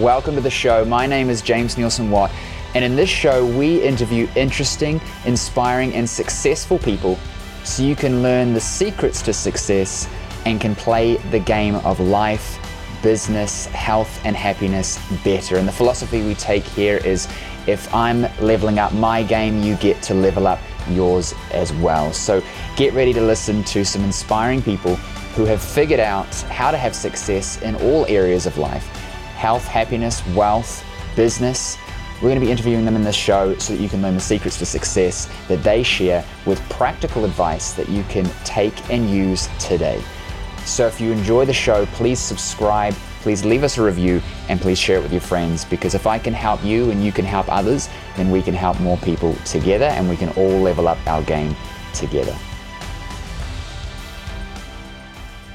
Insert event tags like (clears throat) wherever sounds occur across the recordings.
Welcome to the show. My name is James Neilson-Watt, and in this show, we interview interesting, inspiring, and successful people so you can learn the secrets to success and can play the game of life, business, health, and happiness better. And the philosophy we take here is if I'm leveling up my game, you get to level up yours as well. So get ready to listen to some inspiring people who have figured out how to have success in all areas of life health, happiness, wealth, business. We're going to be interviewing them in this show so that you can learn the secrets to success that they share with practical advice that you can take and use today. So if you enjoy the show, please subscribe, please leave us a review, and please share it with your friends because if I can help you and you can help others, then we can help more people together and we can all level up our game together.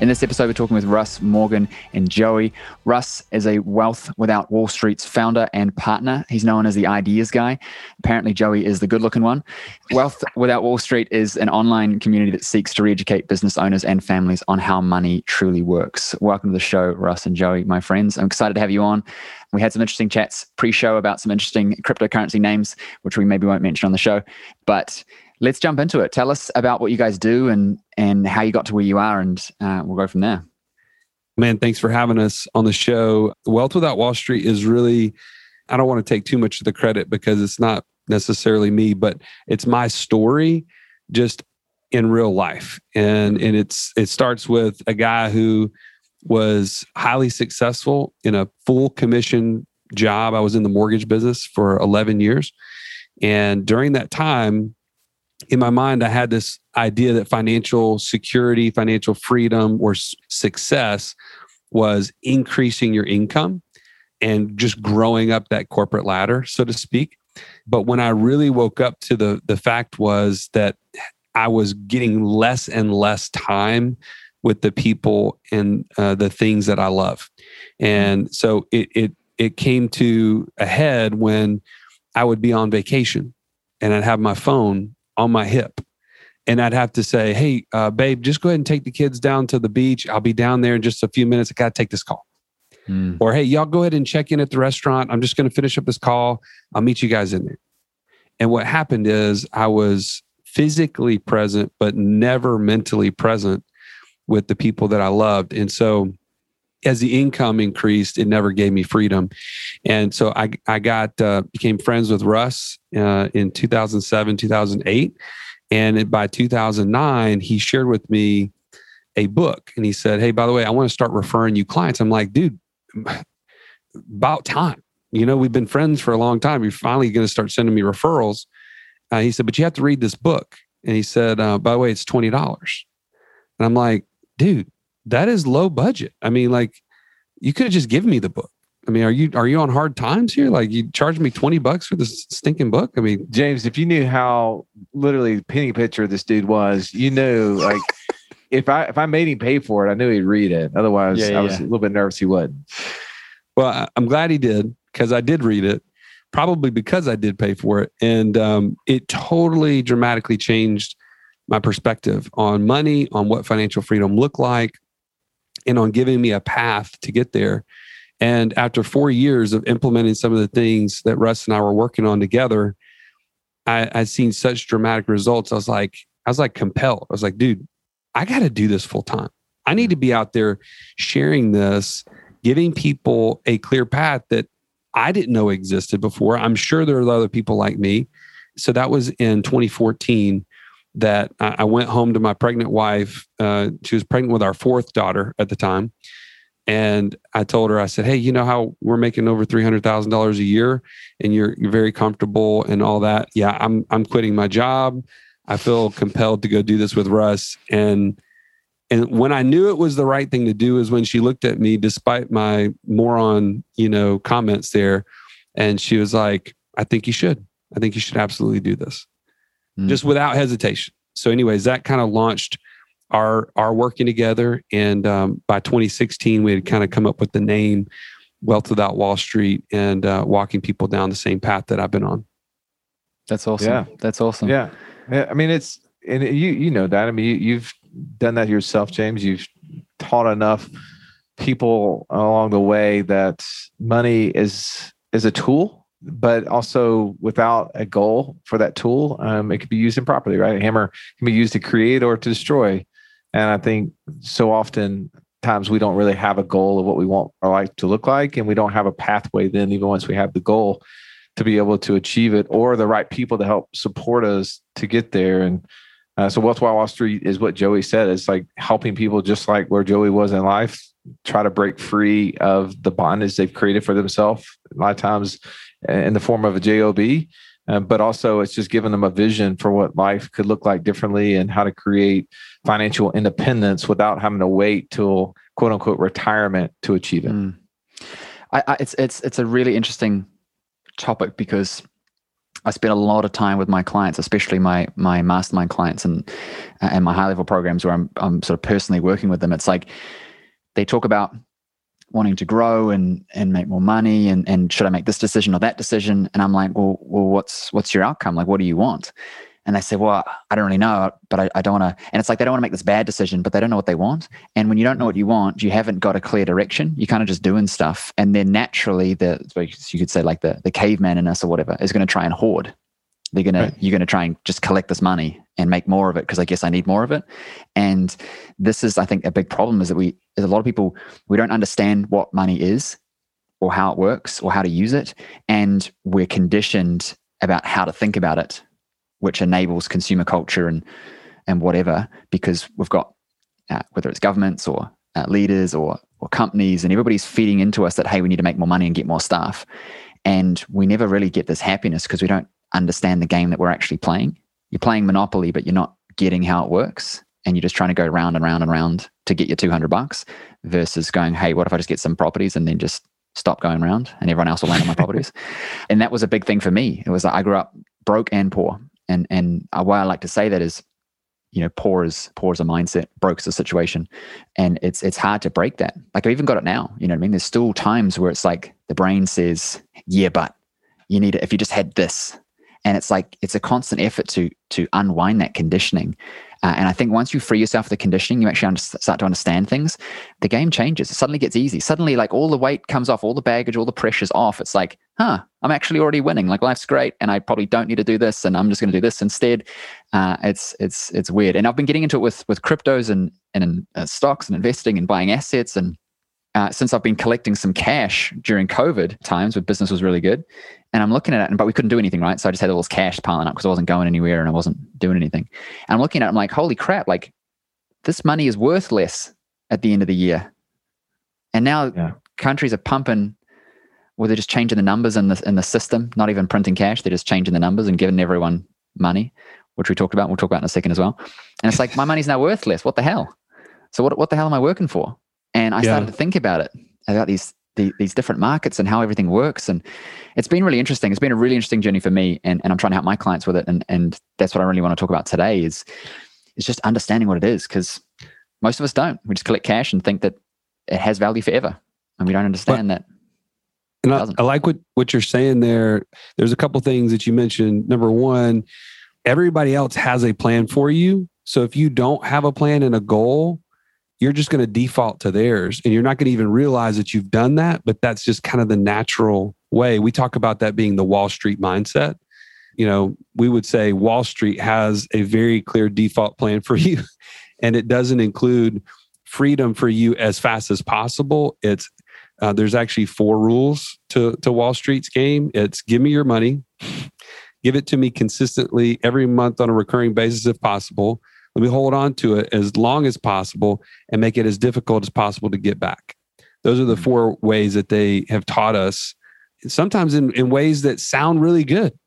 In this episode, we're talking with Russ Morgan and Joey. Russ is a Wealth Without Wall Street's founder and partner. He's known as the ideas guy. Apparently, Joey is the good looking one. Wealth Without Wall Street is an online community that seeks to re educate business owners and families on how money truly works. Welcome to the show, Russ and Joey, my friends. I'm excited to have you on. We had some interesting chats pre show about some interesting cryptocurrency names, which we maybe won't mention on the show. But let's jump into it. Tell us about what you guys do and and how you got to where you are, and uh, we'll go from there. Man, thanks for having us on the show. Wealth Without Wall Street is really, I don't want to take too much of the credit because it's not necessarily me, but it's my story just in real life. And and it's it starts with a guy who was highly successful in a full commission job. I was in the mortgage business for 11 years. And during that time, in my mind, I had this idea that financial security, financial freedom, or success was increasing your income and just growing up that corporate ladder, so to speak. But when I really woke up to the the fact was that I was getting less and less time with the people and uh, the things that I love, and so it it it came to a head when I would be on vacation and I'd have my phone on my hip. And I'd have to say, hey, uh, babe, just go ahead and take the kids down to the beach. I'll be down there in just a few minutes. I got to take this call. Mm. Or, hey, y'all go ahead and check in at the restaurant. I'm just going to finish up this call. I'll meet you guys in there. And what happened is I was physically present, but never mentally present with the people that I loved. And so as the income increased, it never gave me freedom. And so I, I got, uh, became friends with Russ uh, in 2007, 2008. And by 2009, he shared with me a book and he said, Hey, by the way, I want to start referring you clients. I'm like, dude, about time. You know, we've been friends for a long time. You're finally going to start sending me referrals. Uh, he said, but you have to read this book. And he said, uh, by the way, it's $20. And I'm like, dude, that is low budget. I mean, like you could have just given me the book. I mean, are you are you on hard times here? Like you charged me 20 bucks for this stinking book? I mean, James, if you knew how literally penny picture this dude was, you knew like (laughs) if I if I made him pay for it, I knew he'd read it. Otherwise, yeah, yeah, I was yeah. a little bit nervous he wouldn't. Well, I'm glad he did because I did read it, probably because I did pay for it, and um, it totally dramatically changed my perspective on money, on what financial freedom looked like, and on giving me a path to get there. And after four years of implementing some of the things that Russ and I were working on together, I, I'd seen such dramatic results. I was like, I was like compelled. I was like, dude, I got to do this full time. I need to be out there sharing this, giving people a clear path that I didn't know existed before. I'm sure there are other people like me. So that was in 2014 that I went home to my pregnant wife. Uh, she was pregnant with our fourth daughter at the time. And I told her, I said, Hey, you know how we're making over $300,000 a year and you're, you're very comfortable and all that. Yeah, I'm, I'm quitting my job. I feel compelled to go do this with Russ. And, and when I knew it was the right thing to do is when she looked at me, despite my moron, you know, comments there. And she was like, I think you should. I think you should absolutely do this mm-hmm. just without hesitation. So, anyways, that kind of launched our our working together. And um, by 2016, we had kind of come up with the name Wealth Without Wall Street and uh, walking people down the same path that I've been on. That's awesome. Yeah. That's awesome. Yeah. I mean, it's and you you know that. I mean, you, you've done that yourself, James. You've taught enough people along the way that money is is a tool, but also without a goal for that tool, um, it could be used improperly. Right, a hammer can be used to create or to destroy. And I think so often times we don't really have a goal of what we want our life to look like, and we don't have a pathway. Then even once we have the goal, to be able to achieve it, or the right people to help support us to get there. And uh, so Wealth Wall Street is what Joey said. It's like helping people just like where Joey was in life, try to break free of the bondage they've created for themselves. A lot of times in the form of a job, uh, but also it's just giving them a vision for what life could look like differently and how to create financial independence without having to wait till quote unquote retirement to achieve it. Mm. I, I, it's it's it's a really interesting topic because I spend a lot of time with my clients, especially my my mastermind clients and and my high level programs where I'm I'm sort of personally working with them. It's like they talk about wanting to grow and and make more money and and should I make this decision or that decision? And I'm like, well, well, what's what's your outcome? Like, what do you want? and they say, well, I don't really know, but I, I don't want to. And it's like they don't want to make this bad decision, but they don't know what they want. And when you don't know what you want, you haven't got a clear direction. You're kind of just doing stuff. And then naturally, the you could say like the the caveman in us or whatever is going to try and hoard. They're gonna right. you're gonna try and just collect this money and make more of it because I guess I need more of it. And this is, I think, a big problem is that we, is a lot of people, we don't understand what money is or how it works or how to use it, and we're conditioned about how to think about it which enables consumer culture and and whatever because we've got uh, whether it's governments or uh, leaders or or companies and everybody's feeding into us that hey we need to make more money and get more stuff and we never really get this happiness because we don't understand the game that we're actually playing you're playing monopoly but you're not getting how it works and you're just trying to go round and round and round to get your 200 bucks versus going hey what if i just get some properties and then just stop going around and everyone else will land on my properties (laughs) and that was a big thing for me it was like i grew up broke and poor and and uh, why I like to say that is, you know, poor is poor is a mindset, broke's a situation, and it's it's hard to break that. Like I've even got it now. You know what I mean? There's still times where it's like the brain says, "Yeah, but you need it if you just had this," and it's like it's a constant effort to to unwind that conditioning uh, and I think once you free yourself of the conditioning, you actually start to understand things. The game changes. It suddenly gets easy. Suddenly, like all the weight comes off, all the baggage, all the pressure's off. It's like, huh, I'm actually already winning. Like life's great, and I probably don't need to do this, and I'm just going to do this instead. Uh, it's it's it's weird. And I've been getting into it with with cryptos and and in, uh, stocks and investing and buying assets and uh, since I've been collecting some cash during COVID times when business was really good. And I'm looking at it, but we couldn't do anything, right? So I just had all this cash piling up because I wasn't going anywhere and I wasn't doing anything. And I'm looking at it, I'm like, holy crap, like this money is worth less at the end of the year. And now yeah. countries are pumping, well, they're just changing the numbers in the, in the system, not even printing cash. They're just changing the numbers and giving everyone money, which we talked about. We'll talk about in a second as well. And it's like, my money's now worth less. What the hell? So what, what the hell am I working for? And I yeah. started to think about it, about these the, these different markets and how everything works. And it's been really interesting. It's been a really interesting journey for me, and, and I'm trying to help my clients with it. And and that's what I really want to talk about today is is just understanding what it is because most of us don't. We just collect cash and think that it has value forever, and we don't understand but, that. And I, I like what what you're saying there. There's a couple things that you mentioned. Number one, everybody else has a plan for you. So if you don't have a plan and a goal, you're just going to default to theirs and you're not going to even realize that you've done that but that's just kind of the natural way. We talk about that being the wall street mindset. You know we would say wall street has a very clear default plan for (laughs) you and it doesn't include freedom for you as fast as possible. It's uh, there's actually four rules to to wall street's game. It's give me your money give it to me consistently every month on a recurring basis if possible let me hold on to it as long as possible and make it as difficult as possible to get back. Those are the mm-hmm. four ways that they have taught us, sometimes in, in ways that sound really good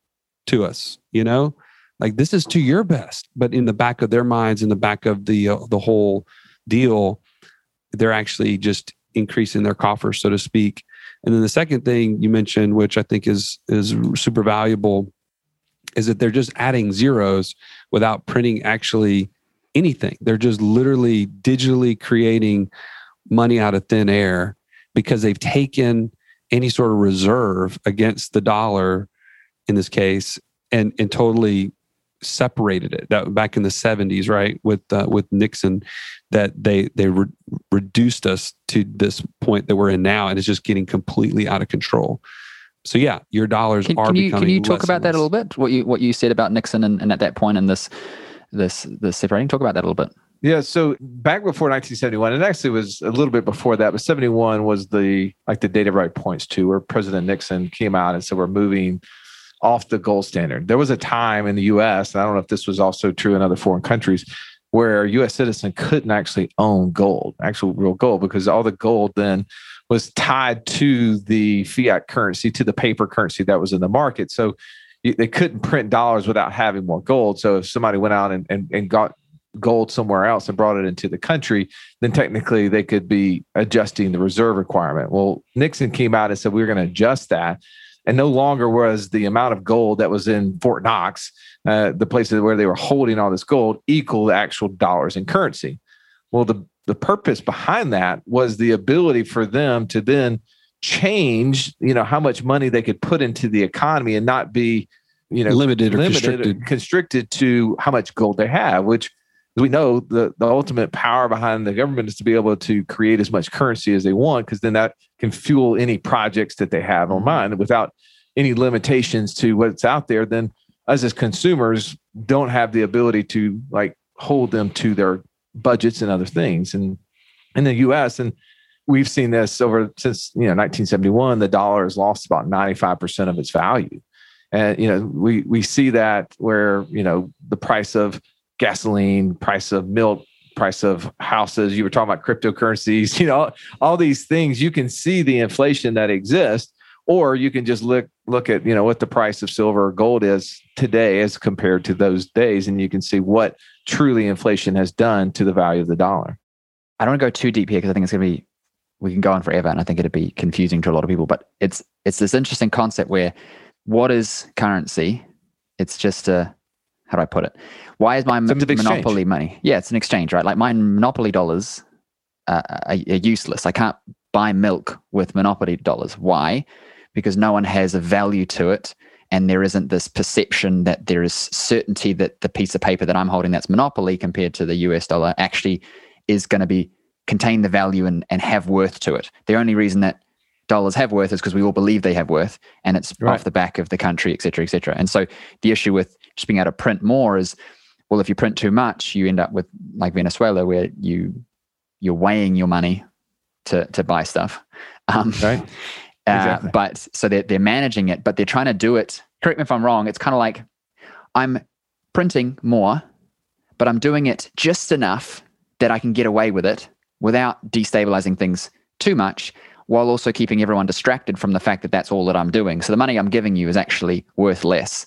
to us, you know, like this is to your best, but in the back of their minds, in the back of the uh, the whole deal, they're actually just increasing their coffers, so to speak. And then the second thing you mentioned, which I think is is super valuable, is that they're just adding zeros without printing actually anything. They're just literally digitally creating money out of thin air because they've taken any sort of reserve against the dollar in this case and and totally separated it. That back in the 70s right with uh, with Nixon that they they re- reduced us to this point that we're in now and it's just getting completely out of control. So yeah your dollars can, are can you becoming can you talk about that a little bit? What you what you said about Nixon and, and at that point in this this this separating talk about that a little bit Yeah, so back before 1971, and actually was a little bit before that, but 71 was the like the date everybody points to, where President Nixon came out and said we're moving off the gold standard. There was a time in the U.S., and I don't know if this was also true in other foreign countries, where a U.S. citizen couldn't actually own gold, actual real gold, because all the gold then was tied to the fiat currency, to the paper currency that was in the market. So they couldn't print dollars without having more gold. So if somebody went out and, and, and got gold somewhere else and brought it into the country, then technically they could be adjusting the reserve requirement. Well, Nixon came out and said we were going to adjust that. And no longer was the amount of gold that was in Fort Knox, uh, the places where they were holding all this gold, equal the actual dollars in currency. Well, the, the purpose behind that was the ability for them to then change, you know, how much money they could put into the economy and not be, you know, limited or limited, constricted constricted to how much gold they have, which we know the, the ultimate power behind the government is to be able to create as much currency as they want, because then that can fuel any projects that they have on mm-hmm. mind without any limitations to what's out there. Then us as consumers don't have the ability to like hold them to their budgets and other things. And in the US, and we've seen this over since you know 1971, the dollar has lost about 95% of its value. And you know, we we see that where you know the price of gasoline, price of milk, price of houses. You were talking about cryptocurrencies, (laughs) you know, all these things. You can see the inflation that exists, or you can just look look at you know what the price of silver or gold is today as compared to those days, and you can see what truly inflation has done to the value of the dollar. I don't want to go too deep here because I think it's going to be we can go on forever, and I think it'd be confusing to a lot of people. But it's it's this interesting concept where what is currency? It's just a how do I put it? Why is my It's a big exchange. monopoly money? Yeah, it's an exchange, right? Like my monopoly dollars uh, are, are useless. I can't buy milk with monopoly dollars. Why? Because no one has a value to it, and there isn't this perception that there is certainty that the piece of paper that I'm holding that's monopoly compared to the US dollar actually is going to be contain the value and, and have worth to it. The only reason that dollars have worth is because we all believe they have worth and it's Right. off the back of the country, et cetera, et cetera. And so the issue with just being able to print more is, well, if you print too much, you end up with like Venezuela where you you're weighing your money to to buy stuff. (laughs) Um, Right. uh, Exactly. but so they're, they're managing it, but they're trying to do it. Correct me if I'm wrong. It's kind of like I'm printing more, but I'm doing it just enough that I can get away with it without destabilizing things too much, while also keeping everyone distracted from the fact that that's all that I'm doing. So the money I'm giving you is actually worth less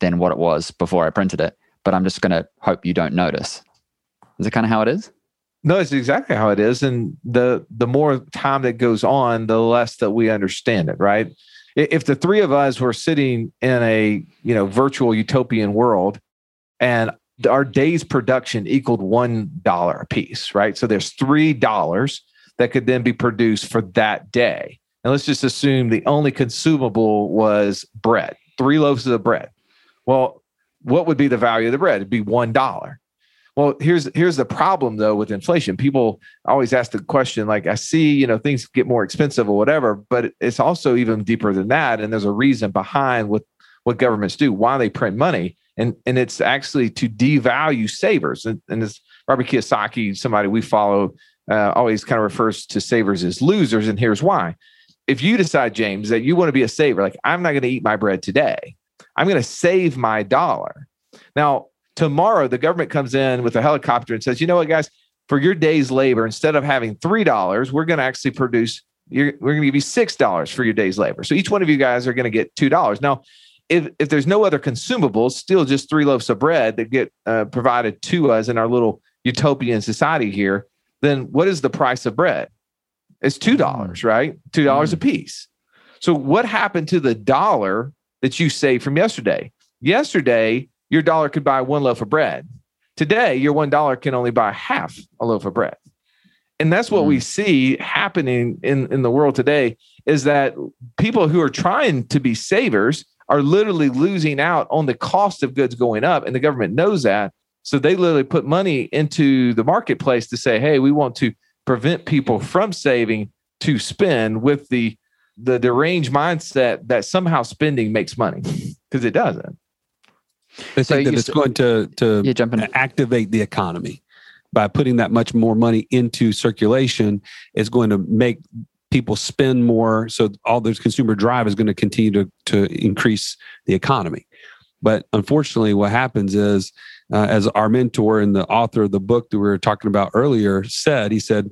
than what it was before I printed it, but I'm just going to hope you don't notice. Is it kind of how it is? No, it's exactly how it is. And the the more time that goes on, the less that we understand it, right? If the three of us were sitting in a you know virtual utopian world and our day's production equaled one dollar a piece, right? So there's three dollars that could then be produced for that day. And let's just assume the only consumable was bread, three loaves of bread. Well, what would be the value of the bread? It'd be one dollar. Well, here's here's the problem though with inflation. People always ask the question like, I see, you know, things get more expensive or whatever, but it's also even deeper than that. And there's a reason behind what what governments do, why they print money, and and it's actually to devalue savers. And, and as Robert Kiyosaki, somebody we follow, uh, always kind of refers to savers as losers, and here's why. If you decide, James, that you want to be a saver, like I'm not going to eat my bread today, I'm going to save my dollar. Now, tomorrow the government comes in with a helicopter and says, you know what, guys, for your day's labor, instead of having three dollars, we're going to actually produce. We're going to give you six dollars for your day's labor. So each one of you guys are going to get two dollars. Now, if if there's no other consumables, still just three loaves of bread that get uh, provided to us in our little utopian society here, then what is the price of bread? It's two dollars, mm. right? Two dollars mm. a piece. So what happened to the dollar that you saved from yesterday? Yesterday, your dollar could buy one loaf of bread. Today, your one dollar can only buy half a loaf of bread. And that's what we mm. see happening in, in the world today is that people who are trying to be savers are literally losing out on the cost of goods going up, and the government knows that. So they literally put money into the marketplace to say, "Hey, we want to prevent people from saving to spend with the the deranged mindset that somehow spending makes money (laughs) because it doesn't." They think that it's going to to jump in. activate the economy by putting that much more money into circulation is going to make people spend more. So all this consumer drive is going to continue to to increase the economy. But unfortunately, what happens is, uh, as our mentor and the author of the book that we were talking about earlier said, he said,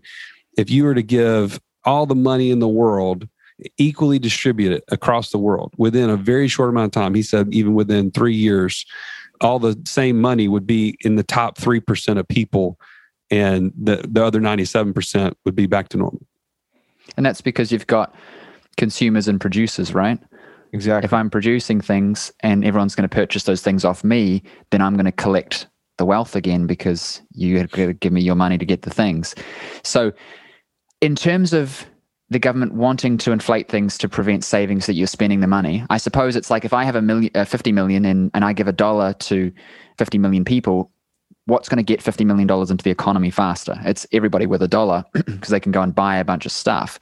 if you were to give all the money in the world equally distributed across the world within a very short amount of time. He said, even within three years, all the same money would be in the top 3% of people, and the, the other 97% would be back to normal. And that's because you've got consumers and producers, right? Exactly. If I'm producing things and everyone's going to purchase those things off me, then I'm going to collect the wealth again because you have to give me your money to get the things. So, in terms of the government wanting to inflate things to prevent savings that you're spending the money. I suppose it's like if I have a million, uh, 50 million and, and I give a dollar to 50 million people, what's going to get $50 million into the economy faster? It's everybody with a dollar (clears throat) because they can go and buy a bunch of stuff.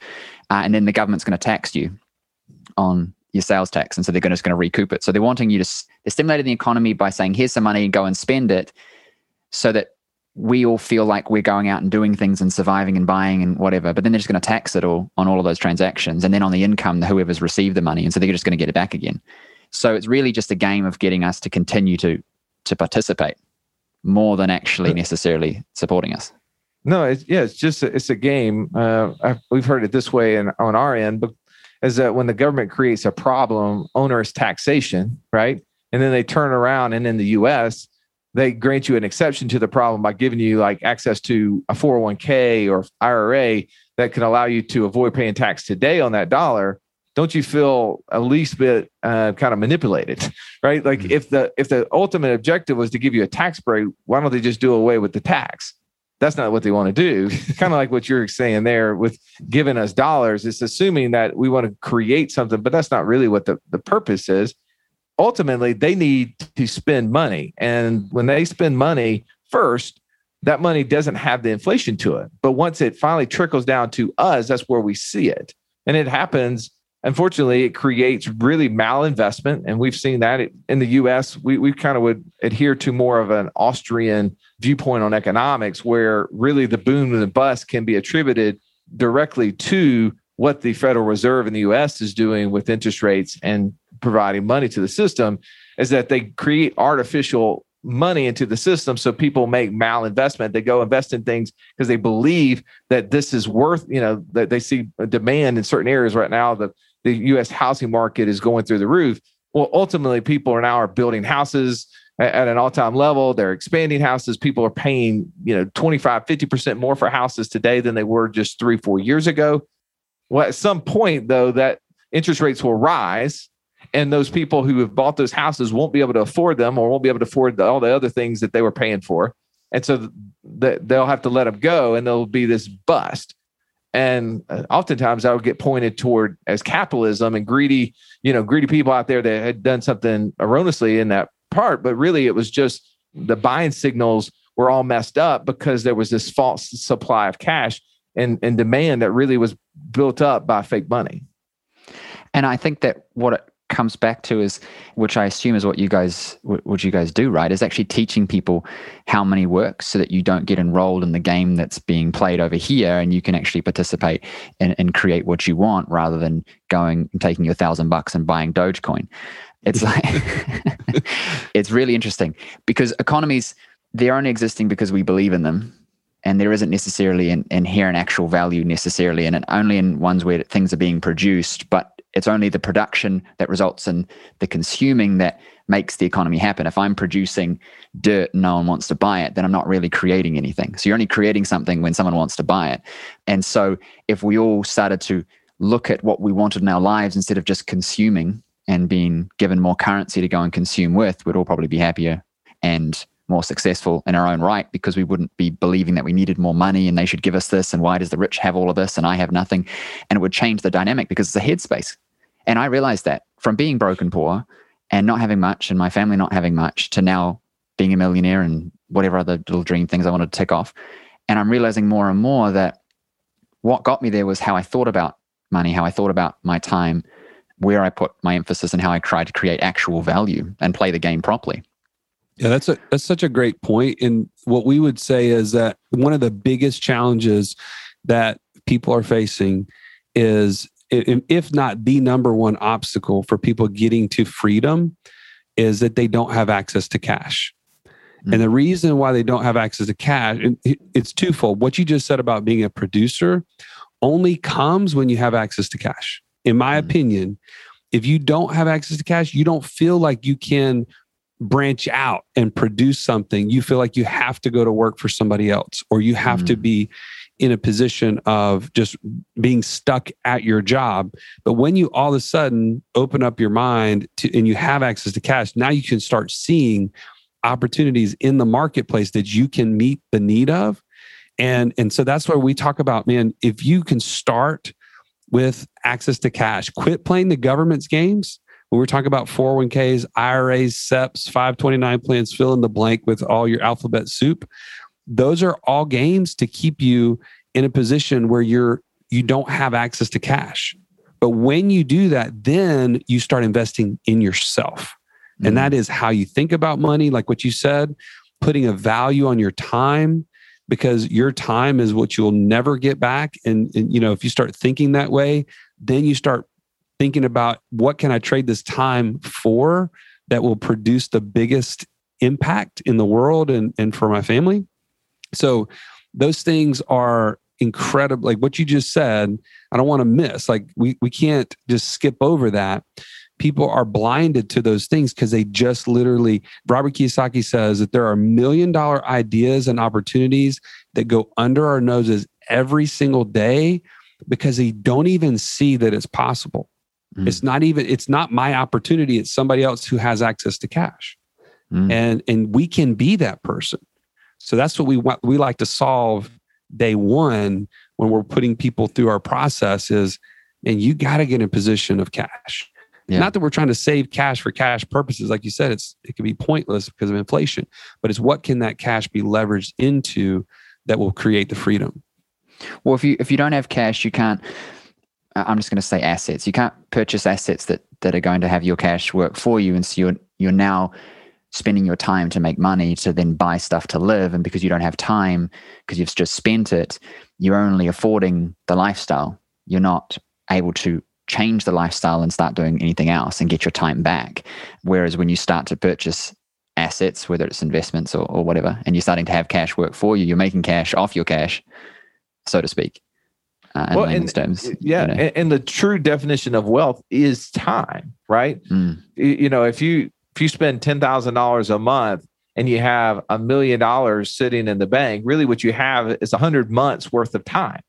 Uh, and then the government's going to tax you on your sales tax. And so they're just going to recoup it. So they're wanting you to, they're stimulating the economy by saying, here's some money, go and spend it so that we all feel like we're going out and doing things and surviving and buying and whatever, but then they're just going to tax it all on all of those transactions. And then on the income, whoever's received the money. And so they're just going to get it back again. So it's really just a game of getting us to continue to to participate more than actually necessarily supporting us. No, it's yeah, it's just a, it's a game. Uh, I've, we've heard it this way and on our end, but is that when the government creates a problem, onerous taxation, right? And then they turn around and in the U.S they grant you an exception to the problem by giving you like access to a 401k or IRA that can allow you to avoid paying tax today on that dollar don't you feel at least bit uh, kind of manipulated (laughs) right like mm-hmm. if the if the ultimate objective was to give you a tax break why don't they just do away with the tax that's not what they want to do (laughs) kind of like what you're saying there with giving us dollars it's assuming that we want to create something but that's not really what the, the purpose is ultimately they need to spend money. And when they spend money first, that money doesn't have the inflation to it. But once it finally trickles down to us, that's where we see it. And it happens, unfortunately, it creates really malinvestment. And we've seen that in the US. We, we kind of would adhere to more of an Austrian viewpoint on economics, where really the boom and the bust can be attributed directly to what the Federal Reserve in the US is doing with interest rates and providing money to the system is that they create artificial money into the system so people make malinvestment they go invest in things because they believe that this is worth you know that they see demand in certain areas right now the the US housing market is going through the roof well ultimately people are now are building houses at, an all-time level. They're expanding houses. People are paying you know 25 50% more for houses today than they were just 3 4 years ago. Well at some point though that interest rates will rise and those people who have bought those houses won't be able to afford them or won't be able to afford the, all the other things that they were paying for. And so th- they'll have to let them go and there'll be this bust and uh, oftentimes i would get pointed toward as capitalism and greedy you know greedy people out there that had done something erroneously in that part. But really it was just the buying signals were all messed up because there was this false supply of cash and, and demand that really was built up by fake money. And i think that what comes back to is which i assume is what you guys what you guys do right? Is actually teaching people how money works so that you don't get enrolled in the game that's being played over here and you can actually participate and, and create what you want rather than going and taking your thousand bucks and buying dogecoin. It's like (laughs) it's really interesting because economies they're only existing because we believe in them and there isn't necessarily an inherent actual value necessarily in it only in ones where things are being produced but it's only the production that results in the consuming that makes the economy happen. If I'm producing dirt and no one wants to buy it, then I'm not really creating anything. So you're only creating something when someone wants to buy it. And so if we all started to look at what we wanted in our lives instead of just consuming and being given more currency to go and consume with, we'd all probably be happier and more successful in our own right because we wouldn't be believing that we needed more money and they should give us this and why does the rich have all of this and I have nothing and it would change the dynamic because it's a headspace and I realized that from being broken poor and not having much and my family not having much to now being a millionaire and whatever other little dream things I wanted to tick off. And I'm realizing more and more that what got me there was how I thought about money, how I thought about my time, where I put my emphasis, and how I tried to create actual value and play the game properly. Yeah, that's a that's such a great point. And what we would say is that one of the biggest challenges that people are facing is if not the number one obstacle for people getting to freedom is that they don't have access to cash. Mm-hmm. And the reason why they don't have access to cash, it's twofold. What you just said about being a producer only comes when you have access to cash. In my mm-hmm. opinion, if you don't have access to cash, you don't feel like you can branch out and produce something. You feel like you have to go to work for somebody else or you have mm-hmm. to be in a position of just being stuck at your job. But when you all of a sudden open up your mind to, and you have access to cash, now you can start seeing opportunities in the marketplace that you can meet the need of. And, and so that's why we talk about, man, if you can start with access to cash, quit playing the government's games. When we're talking about 401ks, IRAs, SEPs, 529 plans, fill in the blank with all your alphabet soup those are all games to keep you in a position where you're you don't have access to cash. But when you do that, then you start investing in yourself. Mm-hmm. And that is how you think about money, like what you said, putting a value on your time because your time is what you'll never get back and, and you know if you start thinking that way then you start thinking about what can i trade this time for that will produce the biggest impact in the world and, and for my family so those things are incredible. Like what you just said, I don't want to miss. Like we we can't just skip over that. People are blinded to those things because they just literally. Robert Kiyosaki says that there are million dollar ideas and opportunities that go under our noses every single day because they don't even see that it's possible. Mm. It's not even. It's not my opportunity. It's somebody else who has access to cash, mm. and and we can be that person. So that's what we want. We like to solve day one when we're putting people through our process is, and you got to get in a position of cash. Yeah. Not that we're trying to save cash for cash purposes. Like you said, it's it can be pointless because of inflation, but it's what can that cash be leveraged into that will create the freedom. Well, if you if you don't have cash, you can't. I'm just going to say assets. You can't purchase assets that that are going to have your cash work for you, and so you're you're now spending your time to make money to then buy stuff to live. And because you don't have time, because you've just spent it, you're only affording the lifestyle. You're not able to change the lifestyle and start doing anything else and get your time back. Whereas when you start to purchase assets, whether it's investments or, or whatever, and you're starting to have cash work for you, you're making cash off your cash, so to speak. Uh, well, and, terms, yeah, you know. and, and, the true definition of wealth is time, right? Mm. You know, if you if you spend $10,000 a month and you have a million dollars sitting in the bank, really what you have is 100 months worth of time.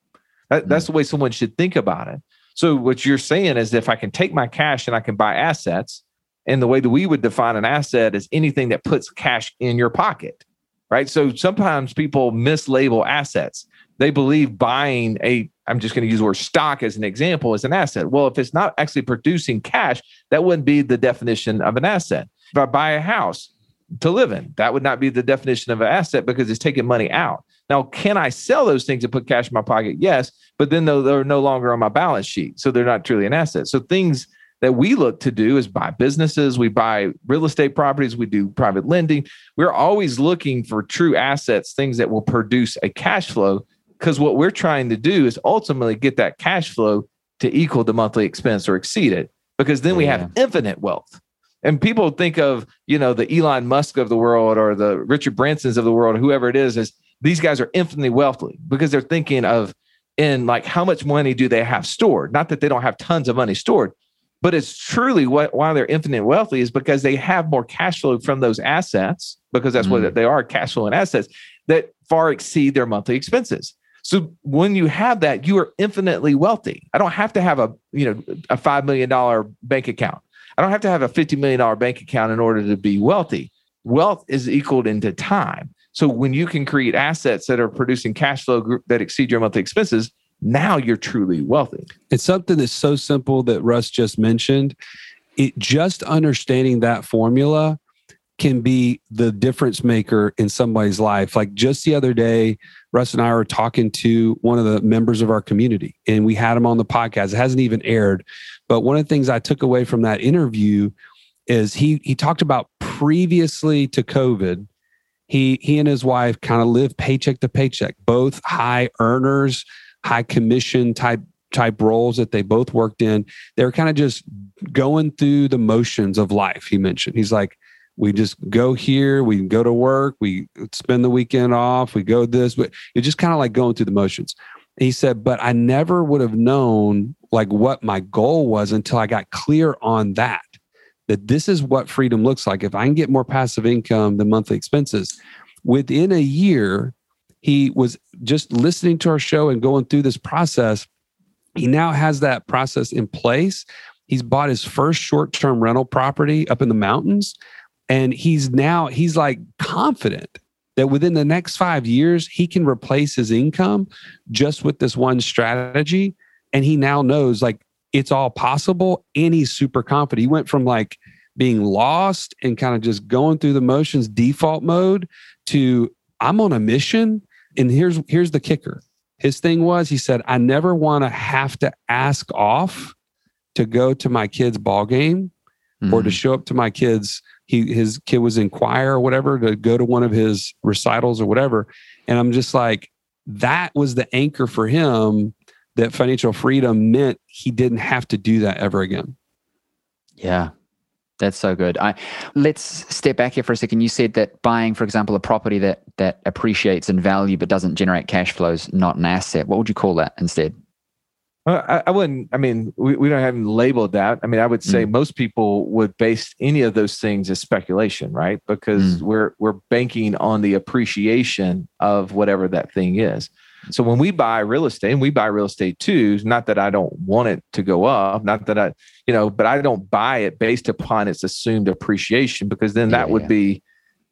That, that's the way someone should think about it. So, what you're saying is if I can take my cash and I can buy assets, and the way that we would define an asset is anything that puts cash in your pocket, right? So, sometimes people mislabel assets. They believe buying a I'm just going to use the word stock as an example as an asset. Well, if it's not actually producing cash, that wouldn't be the definition of an asset. If I buy a house to live in, that would not be the definition of an asset because it's taking money out. Now, can I sell those things and put cash in my pocket? Yes, but then they're no longer on my balance sheet. So they're not truly an asset. So things that we look to do is buy businesses, we buy real estate properties, we do private lending. We're always looking for true assets, things that will produce a cash flow. Because what we're trying to do is ultimately get that cash flow to equal the monthly expense or exceed it, because then we have infinite wealth. And people think of, you know, the Elon Musk of the world or the Richard Bransons of the world, whoever it is, is, these guys are infinitely wealthy because they're thinking of in like how much money do they have stored? Not that they don't have tons of money stored, but it's truly what why they're infinite wealthy is because they have more cash flow from those assets because that's mm. what they are cash flow and assets that far exceed their monthly expenses. So when you have that, you are infinitely wealthy. I don't have to have a you know a five million dollar bank account. I don't have to have a $50 million bank account in order to be wealthy. Wealth is equaled into time. So when you can create assets that are producing cash flow that exceed your monthly expenses, now you're truly wealthy. It's something that's so simple that Russ just mentioned. it just understanding that formula can be the difference maker in somebody's life. Like just the other day, Russ and I were talking to one of the members of our community, and we had him on the podcast. It hasn't even aired, but one of the things I took away from that interview is he he talked about previously to COVID, he he and his wife kind of lived paycheck to paycheck, both high earners, high commission type type roles that they both worked in. They were kind of just going through the motions of life. He mentioned he's like we just go here, we go to work, we spend the weekend off, we go this, but you're just kind of like going through the motions. He said, but I never would have known like what my goal was until I got clear on that. That this is what freedom looks like. If I can get more passive income than monthly expenses, within a year, he was just listening to our show and going through this process. He now has that process in place. He's bought his first short term rental property up in the mountains and he's now, he's like confident that within the next five years, he can replace his income just with this one strategy. And he now knows like it's all possible. And he's super confident. He went from like being lost and kind of just going through the motions, default mode, to I'm on a mission. And here's here's the kicker. His thing was he said, I never want to have to ask off to go to my kid's ball game mm-hmm. or to mm. show up to my kids he his kid was in choir or whatever to go to one of his recitals or whatever. And i'm just like that was the anchor for him that financial freedom meant he didn't have to do that ever again. Yeah that's so good. I let's step back here for a second. You said that buying for example a property that that appreciates in value but doesn't generate cash flows not an asset. What would you call that instead I, I, wouldn't. I mean, we, we don't have labeled that. I mean, I would say mm. most people would base any of those things as speculation, right? Because mm. we're we're banking on the appreciation of whatever that thing is. So when we buy real estate, and we buy real estate too, not that I don't want it to go up, not that I, you know, but I don't buy it based upon its assumed appreciation because then that yeah, would yeah. be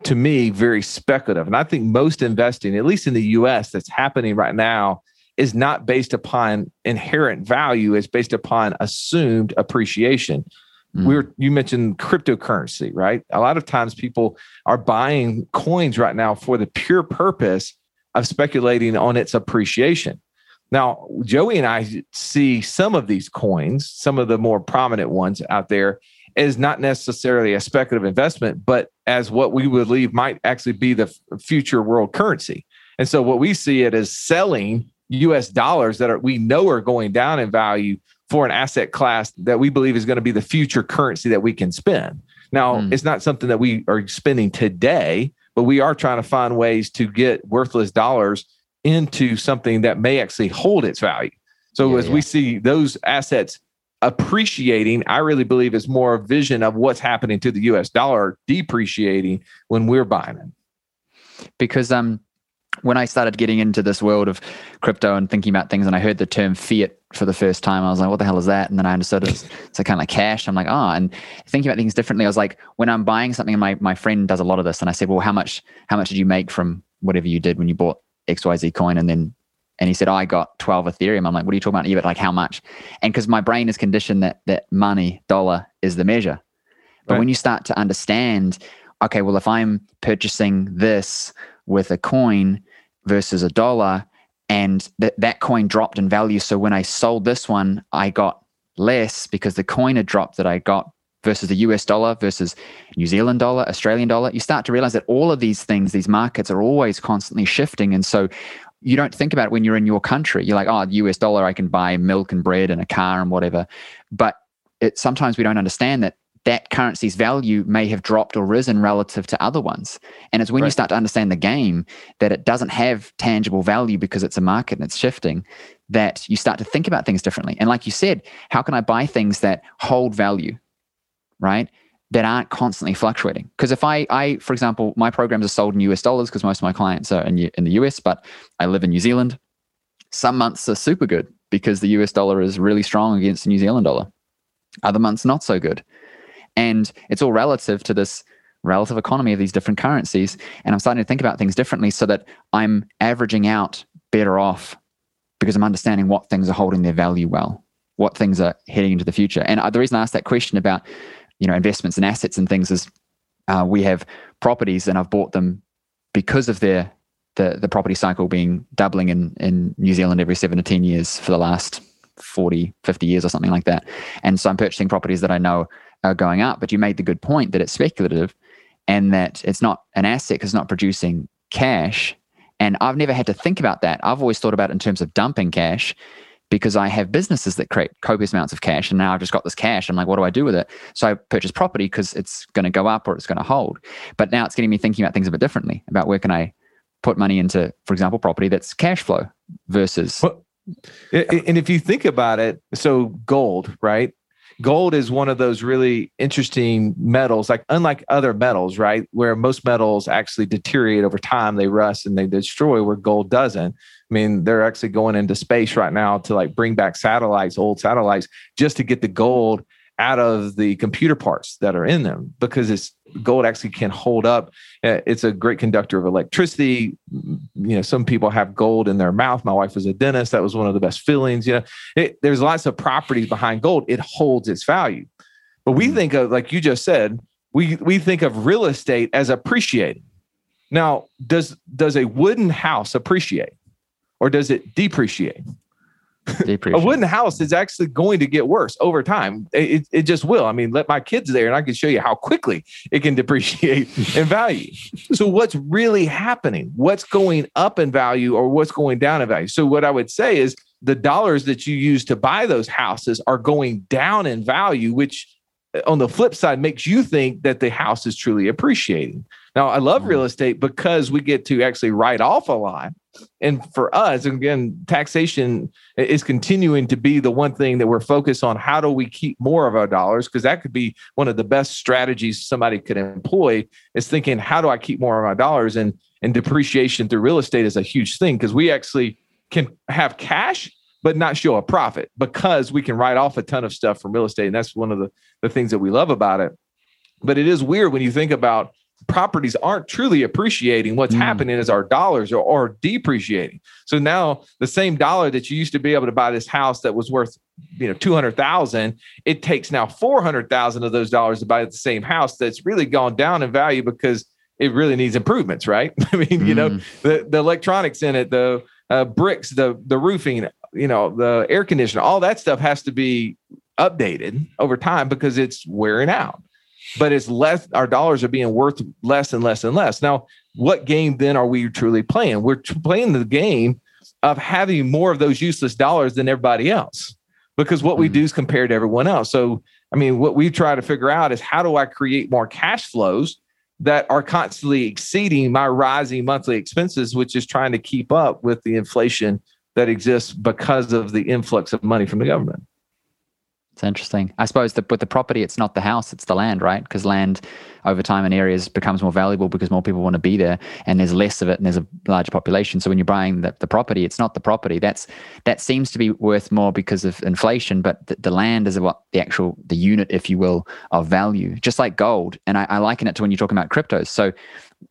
to me very speculative. And I think most investing, at least in the US, that's happening right now is not based upon inherent value, it's based upon assumed appreciation. Mm. We are you mentioned cryptocurrency, right? A lot of times people are buying coins right now for the pure purpose of speculating on its appreciation. Now, Joey and I see some of these coins, some of the more prominent ones out there, as not necessarily a speculative investment, but as what we believe might actually be the future world currency. And so, what we see it as selling US dollars that are we know are going down in value for an asset class that we believe is going to be the future currency that we can spend. Now, mm. it's not something that we are spending today, but we are trying to find ways to get worthless dollars into something that may actually hold its value. So yeah, as yeah. we see those assets appreciating, I really believe it's more a vision of what's happening to the US dollar depreciating when we're buying it. Because um when I started getting into this world of crypto and thinking about things, and I heard the term fiat for the first time, I was like, "What the hell is that?" And then I understood it's, it's (laughs) kind of like cash. I'm like, "Oh," and thinking about things differently, I was like, when I'm buying something, and my my friend does a lot of this, and I said, "Well, how much how much did you make from whatever you did when you bought X Y Z coin?" And then and he said, oh, "I got 12 Ethereum." I'm like, "What are you talking about?" EBIT? Like how much? And because my brain is conditioned that that money dollar is the measure, but right. when you start to understand, okay, well, if I'm purchasing this with a coin versus a dollar and that that coin dropped in value. So when i sold this one i got less because the coin had dropped that i got versus the us dollar versus new zealand dollar australian dollar. You start to realize that all of these things these markets are always constantly shifting. And so you don't think about when you're in your country. You're like oh us dollar i can buy milk and bread and a car and whatever. But it sometimes we don't understand that that currency's value may have dropped or risen relative to other ones. And it's when right. you start to understand the game that it doesn't have tangible value because it's a market and it's shifting that you start to think about things differently. And like you said, how can I buy things that hold value, right? That aren't constantly fluctuating. Because if I, I, for example, my programs are sold in US dollars because most of my clients are in, in the US, but I live in New Zealand. Some months are super good because the US dollar is really strong against the New Zealand dollar. Other months, not so good. And it's all relative to this relative economy of these different currencies. And I'm starting to think about things differently so that I'm averaging out better off because I'm understanding what things are holding their value well, what things are heading into the future. And the reason I asked that question about you know investments and assets and things is uh, we have properties and I've bought them because of their the the property cycle being doubling in in New Zealand every seven to ten years for the last 40, 50 years or something like that. And so I'm purchasing properties that I know are going up. But you made the good point that it's speculative and that it's not an asset because it's not producing cash. And I've never had to think about that. I've always thought about it in terms of dumping cash because I have businesses that create copious amounts of cash. And now I've just got this cash. I'm like, what do I do with it? So I purchase property because it's going to go up or it's going to hold. But now it's getting me thinking about things a bit differently about where can I put money into, for example, property that's cash flow versus. Well, and if you think about it, so gold, right? Gold is one of those really interesting metals like unlike other metals right where most metals actually deteriorate over time they rust and they destroy where gold doesn't. I mean they're actually going into space right now to like bring back satellites old satellites just to get the gold out of the computer parts that are in them because it's gold actually can hold up uh, it's a great conductor of electricity. You know some people have gold in their mouth. My wife was a dentist. That was one of the best fillings you know. It, there's lots of properties behind gold. It holds its value. But we mm-hmm. think of like you just said we we think of real estate as appreciating. Now does does a wooden house appreciate or does it depreciate (laughs) a wooden house is actually going to get worse over time. It, it just will. I mean, let my kids there and I can show you how quickly it can (laughs) depreciate in value. So, what's really happening? What's going up in value or what's going down in value? So, what I would say is the dollars that you use to buy those houses are going down in value, which uh, on the flip side makes you think that the house is truly appreciating. Now, I love real mm. estate because we get to actually write off a lot and for us again taxation is continuing to be the one thing that we're focused on. How do we keep more of our dollars? Because that could be one of the best strategies somebody could employ is thinking how do i keep more of my dollars? And and depreciation through real estate is a huge thing because we actually can have cash but not show a profit because we can write off a ton of stuff from real estate. And that's one of the, the things that we love about it. But it is weird when you think about properties aren't truly appreciating. What's mm. happening is our dollars are, are depreciating. So now the same dollar that you used to be able to buy this house that was worth, you know, 200,000, it takes now 400,000 of those dollars to buy the same house that's really gone down in value because it really needs improvements, right? (laughs) I mean, mm. you know, mm. the, the electronics in it, the uh, bricks, the, the roofing, you know, the air conditioner, all that stuff has to be updated over time because it's wearing out but it's less our dollars are being worth less and less and less. Now what game then are we truly playing? We're playing the game of having more of those useless dollars than everybody else because what mm-hmm. we do is compared to everyone else. So i mean what we try to figure out is how do i create more cash flows that are constantly exceeding my rising monthly expenses which is trying to keep up with the inflation that exists because of the influx of money from the government it's interesting. I suppose that with the property, it's not the house, it's the land, right? Because land over time in areas becomes more valuable because more people want to be there and there's less of it and there's a larger population. So when you're buying the, the property, it's not the property. That's that seems to be worth more because of inflation, but the, the land is what the actual the unit, if you will, of value, just like gold. And I, I liken it to when you're talking about cryptos. So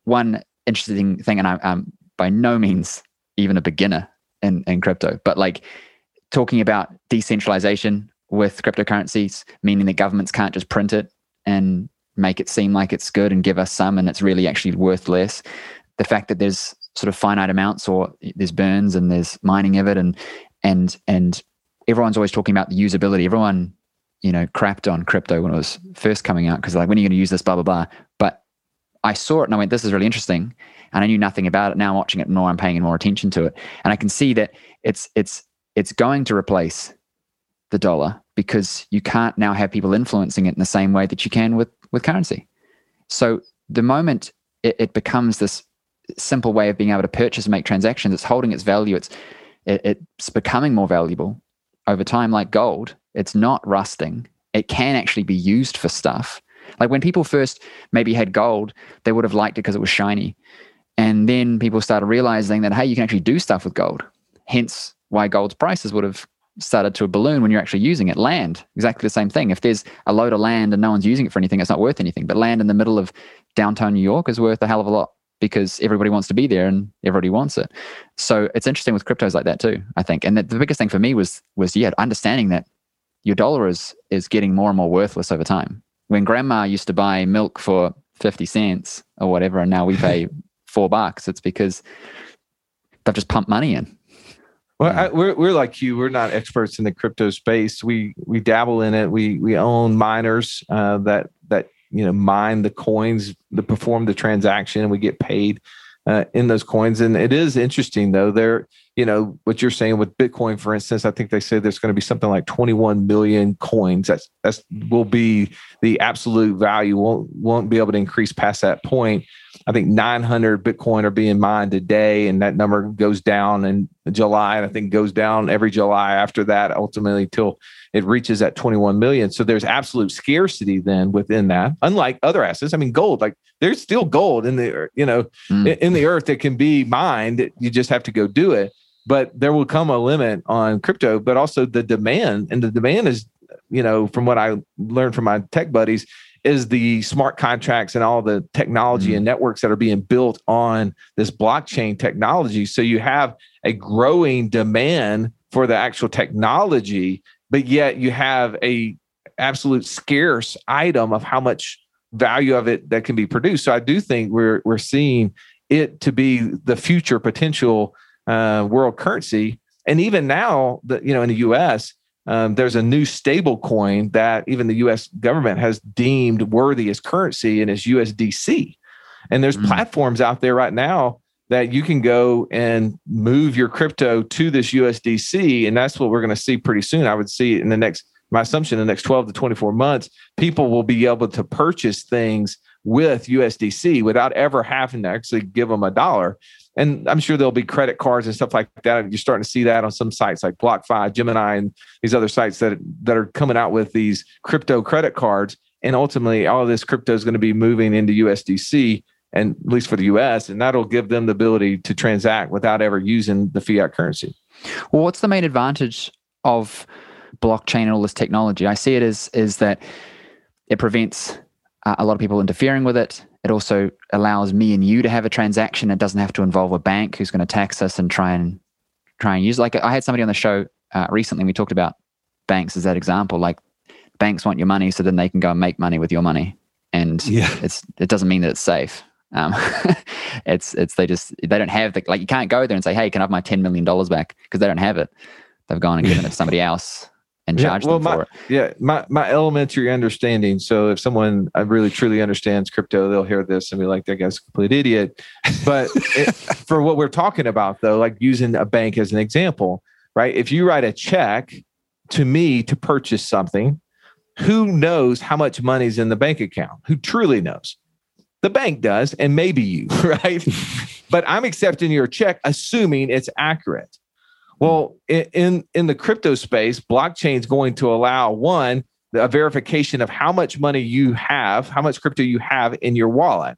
one interesting thing, and I, I'm by no means even a beginner in, in crypto, but like talking about decentralization with cryptocurrencies, meaning that governments can't just print it and make it seem like it's good and give us some and it's really actually worth less. The fact that there's sort of finite amounts or there's burns and there's mining of it and and and everyone's always talking about the usability. Everyone, you know, crapped on crypto when it was first coming out because like when are you going to use this, blah blah blah. But I saw it and I went, this is really interesting. And I knew nothing about it. Now I'm watching it more, I'm paying more attention to it. And I can see that it's it's it's going to replace the dollar because you can't now have people influencing it in the same way that you can with with currency. So the moment it, it becomes this simple way of being able to purchase and make transactions, it's holding its value. It's it, it's becoming more valuable over time, like gold. It's not rusting. It can actually be used for stuff. Like when people first maybe had gold, they would have liked it because it was shiny. And then people started realizing that, hey, you can actually do stuff with gold. Hence why gold's prices would have started to a balloon when you're actually using it. Land, exactly the same thing. If there's a load of land and no one's using it for anything, it's not worth anything. But land in the middle of downtown New York is worth a hell of a lot because everybody wants to be there and everybody wants it. So it's interesting with cryptos like that too, I think. And the, the biggest thing for me was was yeah, understanding that your dollar is is getting more and more worthless over time. when grandma used to buy milk for 50 cents or whatever, and now we pay (laughs) four bucks, it's because they've just pumped money in. Well, I, we're we're like you. We're not experts in the crypto space. We we dabble in it. We we own miners uh, that that you know mine the coins that perform the transaction, and we get paid uh, in those coins. And it is interesting though. There, you know, what you're saying with Bitcoin, for instance, I think they say there's going to be something like 21 million coins. That's that's will be the absolute value. won't won't be able to increase past that point. I think 900 Bitcoin are being mined a day, and that number goes down in July, and I think goes down every July after that, ultimately till it reaches that 21 million. So there's absolute scarcity then within that. Unlike other assets, I mean, gold, like there's still gold in the you know mm. in the earth that can be mined. You just have to go do it. But there will come a limit on crypto, but also the demand, and the demand is you know, from what I learned from my tech buddies, is the smart contracts and all the technology mm-hmm. and networks that are being built on this blockchain technology. So you have a growing demand for the actual technology, but yet you have a absolute scarce item of how much value of it that can be produced. So I do think we're we're seeing it to be the future potential uh, world currency. And even now, the you know in the U.S um, there's a new stable coin that even the US government has deemed worthy as currency and is USDC. And there's mm. platforms out there right now that you can go and move your crypto to this USDC. And that's what we're going to see pretty soon. I would see in the next, my assumption, in the next 12 to 24 months, people will be able to purchase things with USDC without ever having to actually give them a dollar and I'm sure there'll be credit cards and stuff like that. You're starting to see that on some sites like BlockFi, Gemini, and these other sites that that are coming out with these crypto credit cards. And ultimately, all this crypto is going to be moving into USDC, and at least for the US, and that'll give them the ability to transact without ever using the fiat currency. Well, what's the main advantage of blockchain and all this technology? I see it as is that it prevents uh, a lot of people interfering with it. It also allows me and you to have a transaction. It doesn't have to involve a bank who's going to tax us and try and try and use. Like I had somebody on the show uh, recently. We talked about banks as that example. Like banks want your money, so then they can go and make money with your money, and yeah. it's it doesn't mean that it's safe. Um, (laughs) it's it's they just they don't have the like you can't go there and say, hey, can I have my ten million dollars back because they don't have it. They've gone and given it to somebody else and charge yeah, well, them my, for it. Yeah, my my elementary understanding. So if someone I really truly understands crypto, they'll hear this and be like, "That guy's a complete idiot." But it, (laughs) for what we're talking about, though, like using a bank as an example, right? If you write a check to me to purchase something, who knows how much money's in the bank account? Who truly knows? The bank does, and maybe you, (laughs) right? (laughs) but I'm accepting your check, assuming it's accurate. Well, in in the crypto space, blockchain is going to allow one a verification of how much money you have, how much crypto you have in your wallet.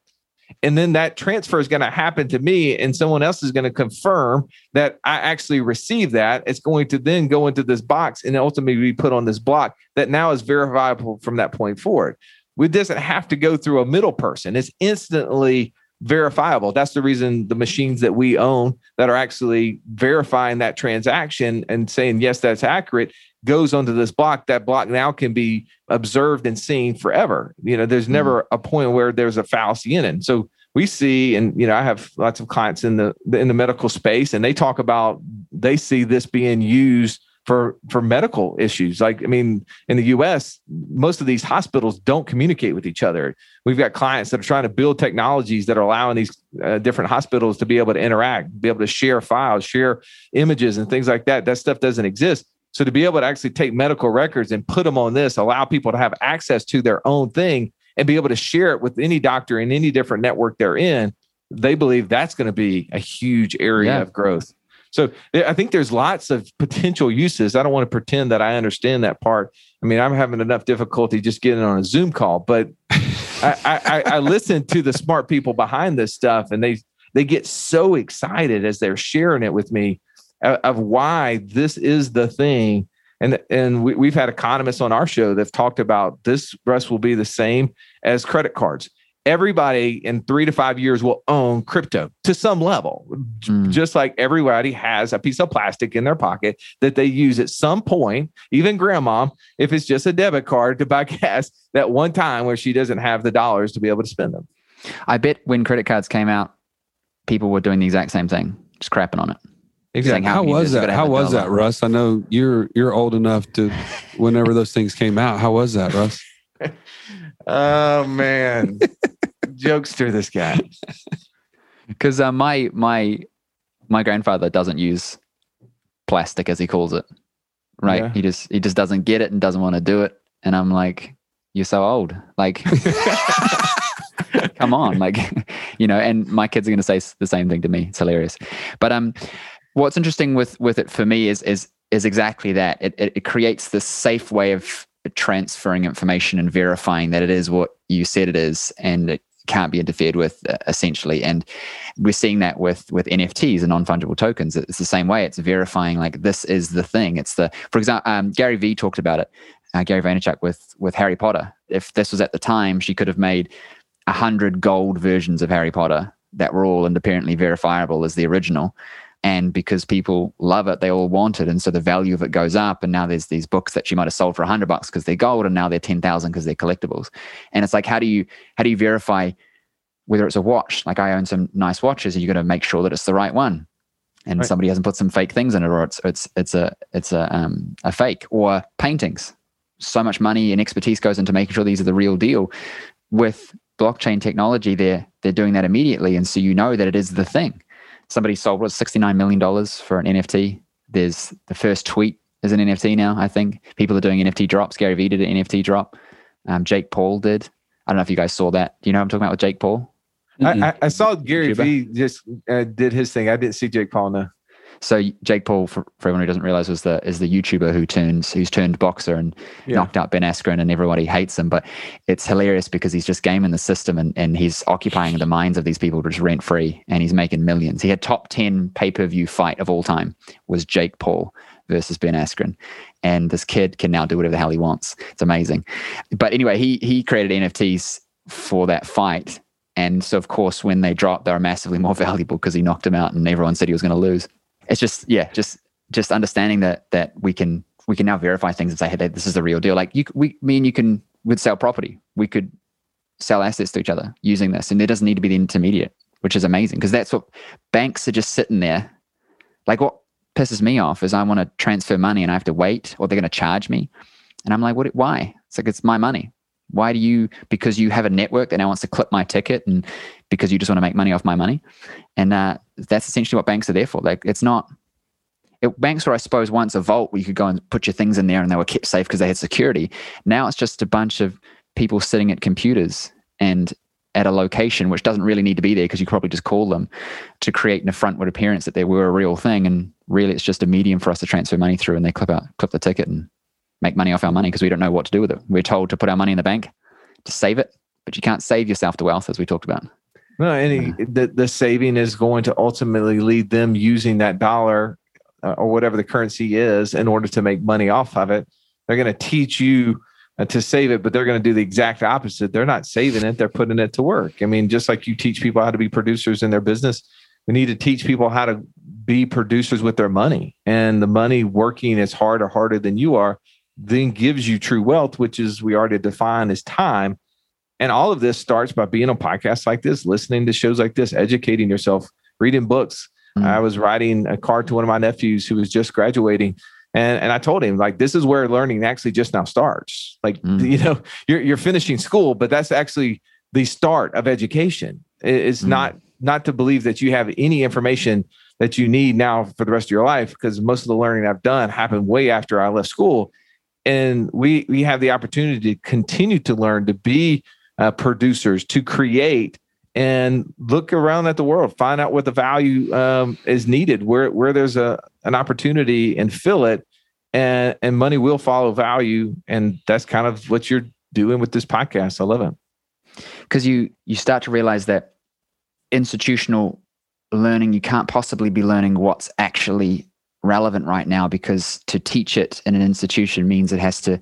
And then that transfer is going to happen to me, and someone else is going to confirm that I actually received that. It's going to then go into this box and ultimately be put on this block that now is verifiable from that point forward. It doesn't have to go through a middle person. It's instantly verifiable. That's the reason the machines that we own that are actually verifying that transaction and saying, yes, that's accurate, goes onto this block. That block now can be observed and seen forever. You know, there's mm never a point where there's a fallacy in it. so we see, and you know, I have lots of clients in the in the medical space, and they talk about they see this being used for for medical issues. Like i mean in the us most of these hospitals don't communicate with each other. We've got clients that are trying to build technologies that are allowing these uh, different hospitals to be able to interact be able to share files share images and things like that. That stuff doesn't exist. So to be able to actually take medical records and put them on this allow people to have access to their own thing and be able to share it with any doctor in any different network they're in they believe that's going to be a huge area yeah. of growth so I think there's lots of potential uses. I don't want to pretend that I understand that part. I mean, I'm having enough difficulty just getting on a Zoom call, but (laughs) I, I, I listen to the smart people behind this stuff, and they they get so excited as they're sharing it with me uh, of why this is the thing. And and we, we've had economists on our show that've talked about this. Russ will be the same as credit cards everybody in three to five years will own crypto to some level, Mm. just like everybody has a piece of plastic in their pocket that they use at some point, even grandma, if it's just a debit card to buy (laughs) gas, that one time where she doesn't have the dollars to be able to spend them. I bet when credit cards came out, people were doing the exact same thing, just crapping on it. Saying How you was that? How have a was that. Russ? I know you're you're old enough to (laughs) whenever those things came out. How was that, Russ? (laughs) Oh man. Jokester, this guy. (laughs) Because uh, my my my grandfather doesn't use plastic as he calls it, right? Yeah. He just he just doesn't get it and doesn't want to do it. And I'm like, you're so old, like. come on like (laughs) you know and my kids are going to say the same thing to me it's hilarious but um what's interesting with with it for me is is is exactly that it, it, it creates this safe way of transferring information and verifying that it is what you said it is and it can't be interfered with uh, essentially. And we're seeing that with with nfts and non-fungible tokens. It's the same way. It's verifying like this is the thing. It's the for example um, gary vee talked about it uh, gary vaynerchuk with with harry potter. If this was at the time she could have made a hundred gold versions of Harry Potter that were all independently verifiable as the original. And because people love it, they all want it. And so the value of it goes up. And now there's these books that she might have sold for a hundred bucks because they're gold, and now they're ten thousand because they're collectibles. And it's like, how do you how do you verify whether it's a watch? Like I own some nice watches, and you're going to make sure that it's the right one. And Right. somebody hasn't put some fake things in it, or it's it's it's a it's a um a fake or paintings. So much money and expertise goes into making sure these are the real deal. With blockchain technology, they're they're doing that immediately, and so you know that it is the thing. Somebody sold what sixty nine million dollars for an NFT. There's the first tweet is an NFT now. I think people are doing NFT drops. Gary Vee did an NFT drop. Um, Jake Paul did. I don't know if you guys saw that. Do you know what I'm talking about with Jake Paul? Mm-mm. I, I, I saw Gary YouTuber. Vee just uh, did his thing. I didn't see Jake Paul. No. So Jake Paul, for, for everyone who doesn't realize, was the is the YouTuber who turns who's turned boxer and Yeah. knocked out Ben Askren, and everybody hates him. But it's hilarious because he's just gaming the system and, and he's occupying the minds of these people just rent free, and he's making millions. He had top ten pay per view fight of all time was Jake Paul versus Ben Askren, and this kid can now do whatever the hell he wants. It's amazing. But anyway, he he created NFTs for that fight. And so, of course, when they dropped, they were massively more (laughs) valuable because he knocked him out, and everyone said he was going to lose it's just yeah just just understanding that that we can we can now verify things and say hey this is the real deal. Like you we me and you can would sell property. We could sell assets to each other using this and there doesn't need to be the intermediate which is amazing because that's what banks are just sitting there. Like what pisses me off is i want to transfer money and i have to wait or they're going to charge me. And i'm like what why? It's like it's my money. Why do you because you have a network that now wants to clip my ticket and because you just want to make money off my money? And uh, that's essentially what banks are there for. Like it's not. It, banks were, I suppose, once a vault where you could go and put your things in there and they were kept safe because they had security. Now it's just a bunch of people sitting at computers and at a location which doesn't really need to be there because you probably just call them to create an affrontward appearance that they were a real thing. And really, it's just a medium for us to transfer money through, and they clip out, clip the ticket, and make money off our money because we don't know what to do with it. We're told to put our money in the bank to save it, but you can't save yourself to wealth, as we talked about. No, any the, the saving is going to ultimately lead them using that dollar uh, or whatever the currency is in order to make money off of it. They're going to teach you uh, to save it, but they're going to do the exact opposite. They're not saving it; they're putting it to work. I mean, just like you teach people how to be producers in their business, we need to teach people how to be producers with their money. And the money working as hard or harder than you are then gives you true wealth, which is we already defined as time. And all of this starts by being on podcasts like this, listening to shows like this, educating yourself, reading books. Mm. I was writing a card to one of my nephews who was just graduating. And, and I told him, like, this is where learning actually just now starts. Like, Mm. (laughs) you know, you're, you're finishing school, but that's actually the start of education. It's Mm. not not to believe that you have any information that you need now for the rest of your life, because most of the learning I've done happened way after I left school. And we we have the opportunity to continue to learn, to be uh, producers, to create, and look around at the world, find out what the value um, is needed, where where there's a an opportunity, and fill it, and and money will follow value, and that's kind of what you're doing with this podcast. I love it. because you you start to realize that institutional learning you can't possibly be learning what's actually relevant right now because to teach it in an institution means it has to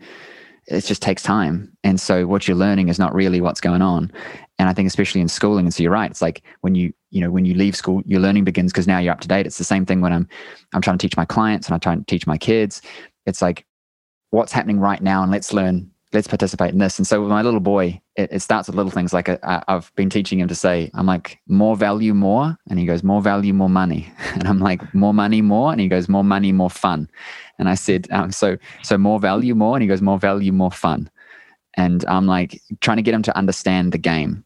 it just takes time and so what you're learning is not really what's going on and I think especially in schooling, and so you're right. It's like when you you know when you leave school, your learning begins because now you're up to date. It's the same thing when I'm I'm trying to teach my clients and I'm trying to teach my kids. It's like what's happening right now, and let's learn let's participate in this. And so with my little boy, it, it starts with little things like uh, I, have been teaching him to say, I'm like, more value, more. And he goes, more value, more money. (laughs) And I'm like, more money, more. And he goes, more money, more fun. And I said, um, so, so more value, more. And he goes, more value, more fun. And I'm like trying to get him to understand the game.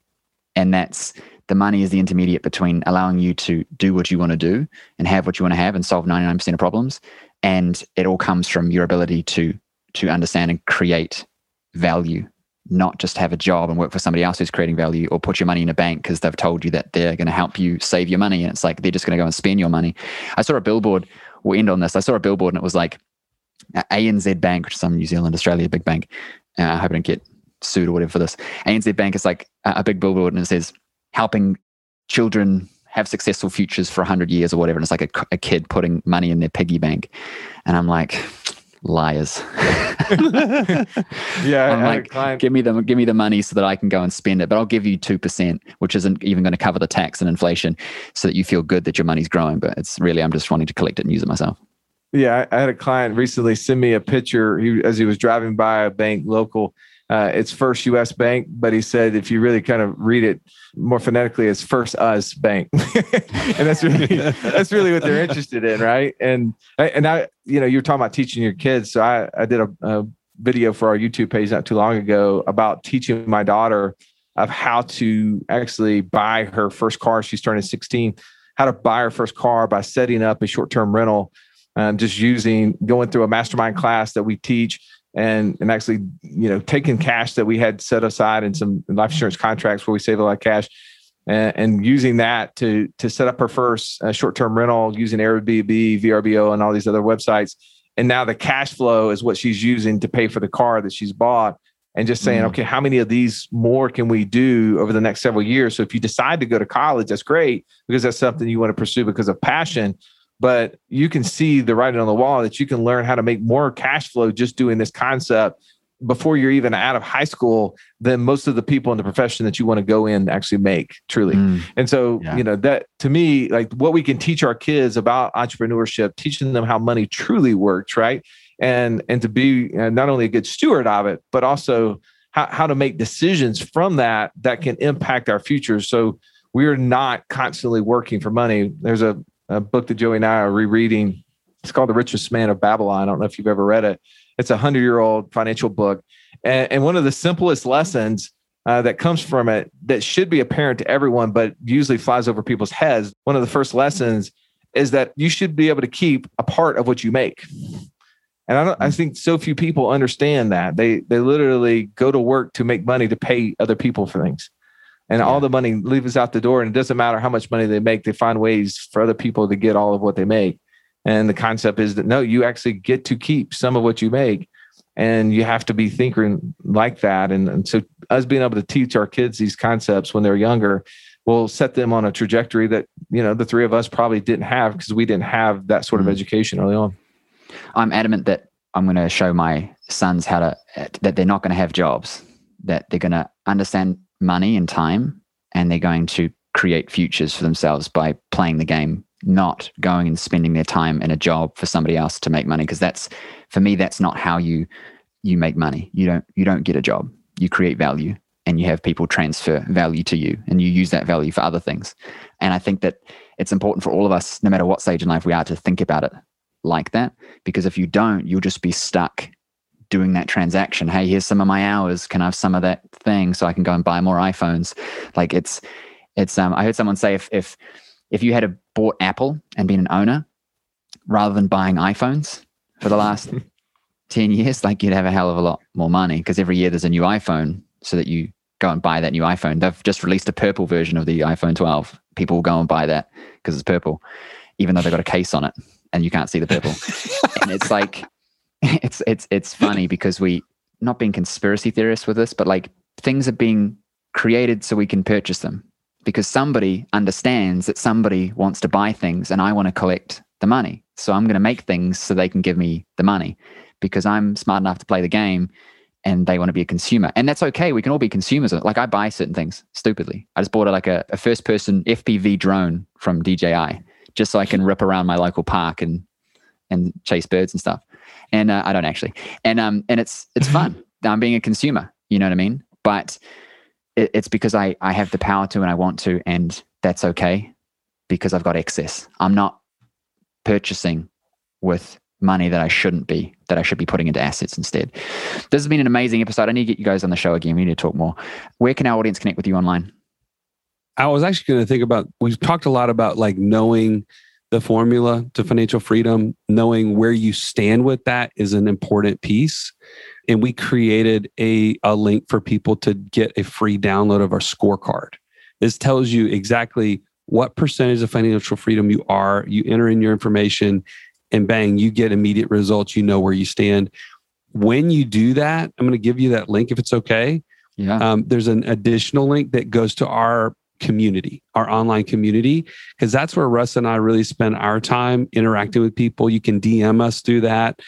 And that's the money is the intermediate between allowing you to do what you want to do and have what you want to have and solve 99% of problems. And it all comes from your ability to to understand and create value, not just have a job and work for somebody else who's creating value or put your money in a bank because they've told you that they're going to help you save your money. And it's like they're just going to go and spend your money. I saw a billboard, we'll end on this. I saw a billboard and it was like ANZ Bank, which is some New Zealand, Australia big bank. Uh, I hope I don't get sued or whatever for this. ANZ Bank is like a big billboard and it says helping children have successful futures for 100 years or whatever. And it's like a, a kid putting money in their piggy bank. And I'm like, liars. (laughs) yeah, I'm like, give me the give me the money so that I can go and spend it, but I'll give you two percent, which isn't even going to cover the tax and inflation, so that you feel good that your money's growing. But it's really I'm just wanting to collect it and use it myself. Yeah, I had a client recently send me a picture he, as he was driving by a bank local uh, it's First U.S. Bank, but he said if you really kind of read it more phonetically, it's First Us Bank, (laughs) and that's really (laughs) that's really what they're interested in, right? And and I, you know, you're talking about teaching your kids, so I I did a, a video for our YouTube page not too long ago about teaching my daughter of how to actually buy her first car. She's turning 16. How to buy her first car by setting up a short-term rental, um, just using going through a mastermind class that we teach and and actually you know taking cash that we had set aside in some life insurance contracts where we save a lot of cash and, and using that to to set up her first uh, short-term rental using Airbnb, VRBO, and all these other websites. And now the cash flow is what she's using to pay for the car that she's bought. And just saying, mm. okay, how many of these more can we do over the next several years? So if you decide to go to college, that's great because that's something you want to pursue because of passion but you can see the writing on the wall that you can learn how to make more cash flow just doing this concept before you're even out of high school than most of the people in the profession that you want to go in actually make truly. Mm, and so, yeah. you know, that to me, like what we can teach our kids about entrepreneurship, teaching them how money truly works, right? And and to be uh, not only a good steward of it, but also how, how to make decisions from that that can impact our future. So we're not constantly working for money. There's a a book that Joey and I are rereading. It's called The Richest Man of Babylon. I don't know if you've ever read it. It's a hundred year old financial book. And, and, one of the simplest lessons uh, that comes from it that should be apparent to everyone, but usually flies over people's heads. One of the first lessons is that you should be able to keep a part of what you make. And I, I think so few people understand that they they literally go to work to make money to pay other people for things and yeah. all the money leaves out the door. And it doesn't matter how much money they make, they find ways for other people to get all of what they make. And the concept is that no, you actually get to keep some of what you make. And you have to be thinking like that. And, and so, us being able to teach our kids these concepts when they're younger will set them on a trajectory that, you know, the three of us probably didn't have because we didn't have that sort of mm. education early on. I'm adamant that I'm going to show my sons how to, that they're not going to have jobs, that they're going to understand money and time and they're going to create futures for themselves by playing the game not going and spending their time in a job for somebody else to make money because that's for me that's not how you you make money. You don't you don't get a job. You create value and you have people transfer value to you and you use that value for other things. And i think that it's important for all of us no matter what stage in life we are to think about it like that because if you don't you'll just be stuck doing that transaction. Hey, here's some of my hours. Can I have some of that thing so I can go and buy more iPhones? Like it's it's um I heard someone say if if if you had bought Apple and been an owner rather than buying iPhones for the last (laughs) 10 years, like you'd have a hell of a lot more money because every year there's a new iPhone so that you go and buy that new iPhone. They've just released a purple version of the iPhone 12. People will go and buy that because it's purple, even though they've got a case on it and you can't see the purple. (laughs) and it's like (laughs) it's it's it's funny because we not being conspiracy theorists with this, but like things are being created so we can purchase them because somebody understands that somebody wants to buy things and I want to collect the money. So I'm going to make things so they can give me the money because I'm smart enough to play the game and they want to be a consumer. And that's okay. We can all be consumers. Like I buy certain things stupidly. I just bought a, like a, a first person FPV drone from DJI just so I can rip around my local park and and chase birds and stuff. And uh, I don't actually. And um and it's it's fun. (laughs) I'm being a consumer. You know what I mean? But it, it's because I I have the power to and I want to, and that's okay because I've got excess. I'm not purchasing with money that I shouldn't be, that I should be putting into assets instead. This has been an amazing episode. I need to get you guys on the show again. We need to talk more. Where can our audience connect with you online? I was actually going to think about, we've talked a lot about like knowing the formula to financial freedom, knowing where you stand with that is an important piece. And we created a, a link for people to get a free download of our scorecard. This tells you exactly what percentage of financial freedom you are. You enter in your information and bang, you get immediate results. You know where you stand. When you do that, I'm going to give you that link if it's okay. Yeah. Um, there's an additional link that goes to our community, our online community, because that's where Russ and I really spend our time interacting with people. You can DM us through that.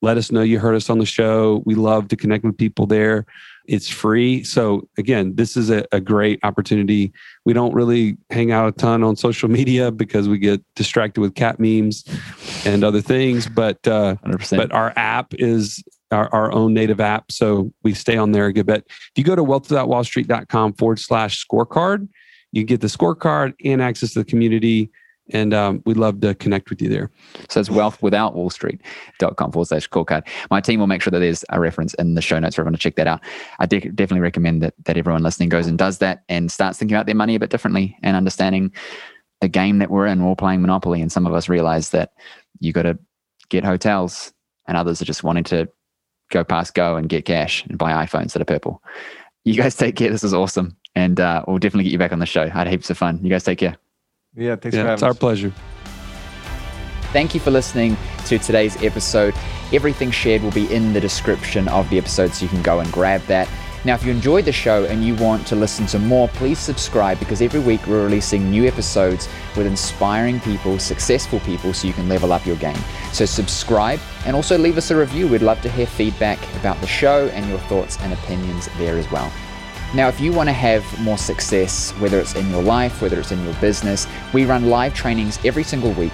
Let us know you heard us on the show. We love to connect with people there. It's free. So, again, this is a, a, great opportunity. We don't really hang out a ton on social (laughs) media because we get distracted with cat memes and other things. But uh, but our app is our, our own native app. So we stay on there a good bit. If you go to wealthwithoutwallstreet.com forward slash scorecard, you get the scorecard and access to the community and um, we'd love to connect with you there. So it's wealthwithoutwallstreet.com forward slash scorecard. My team will make sure that there's a reference in the show notes for everyone to check that out. I de- definitely recommend that, that everyone listening goes and does that and starts thinking about their money a bit differently and understanding the game that we're in. We're all playing Monopoly, and some of us realize that you got to get hotels, and others are just wanting to go past go and get cash and buy iPhones that are purple. You guys take care. This is awesome. And uh, we'll definitely get you back on the show. I had heaps of fun. You guys take care. Yeah, thanks yeah, for having It's our pleasure. Thank you for listening to today's episode. Everything shared will be in the description of the episode, so you can go and grab that. Now, if you enjoyed the show and you want to listen to more, please subscribe because every week we're releasing new episodes with inspiring people, successful people, so you can level up your game. So, subscribe and also leave us a review. We'd love to hear feedback about the show and your thoughts and opinions there as well. Now, if you want to have more success, whether it's in your life, whether it's in your business, we run live trainings every single week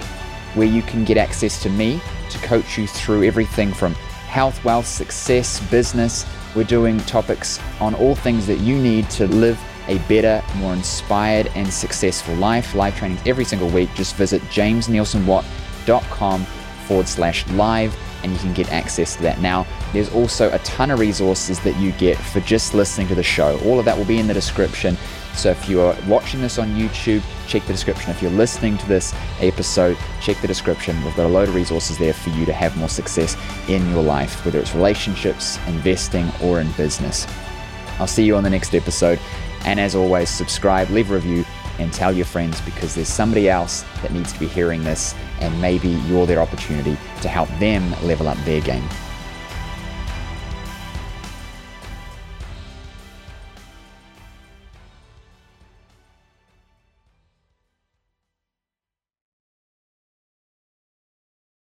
where you can get access to me to coach you through everything from health, wealth, success, business. We're doing topics on all things that you need to live a better, more inspired, and successful life. Live trainings every single week. Just visit jamesneilsonwatt.com forward slash live and you can get access to that. Now, there's also a ton of resources that you get for just listening to the show. All of that will be in the description. So if you're watching this on YouTube, check the description. If you're listening to this episode, check the description. We've got a load of resources there for you to have more success in your life, whether it's relationships, investing, or in business. I'll see you on the next episode. And as always, subscribe, leave a review, and tell your friends because there's somebody else that needs to be hearing this, and maybe you're their opportunity to help them level up their game.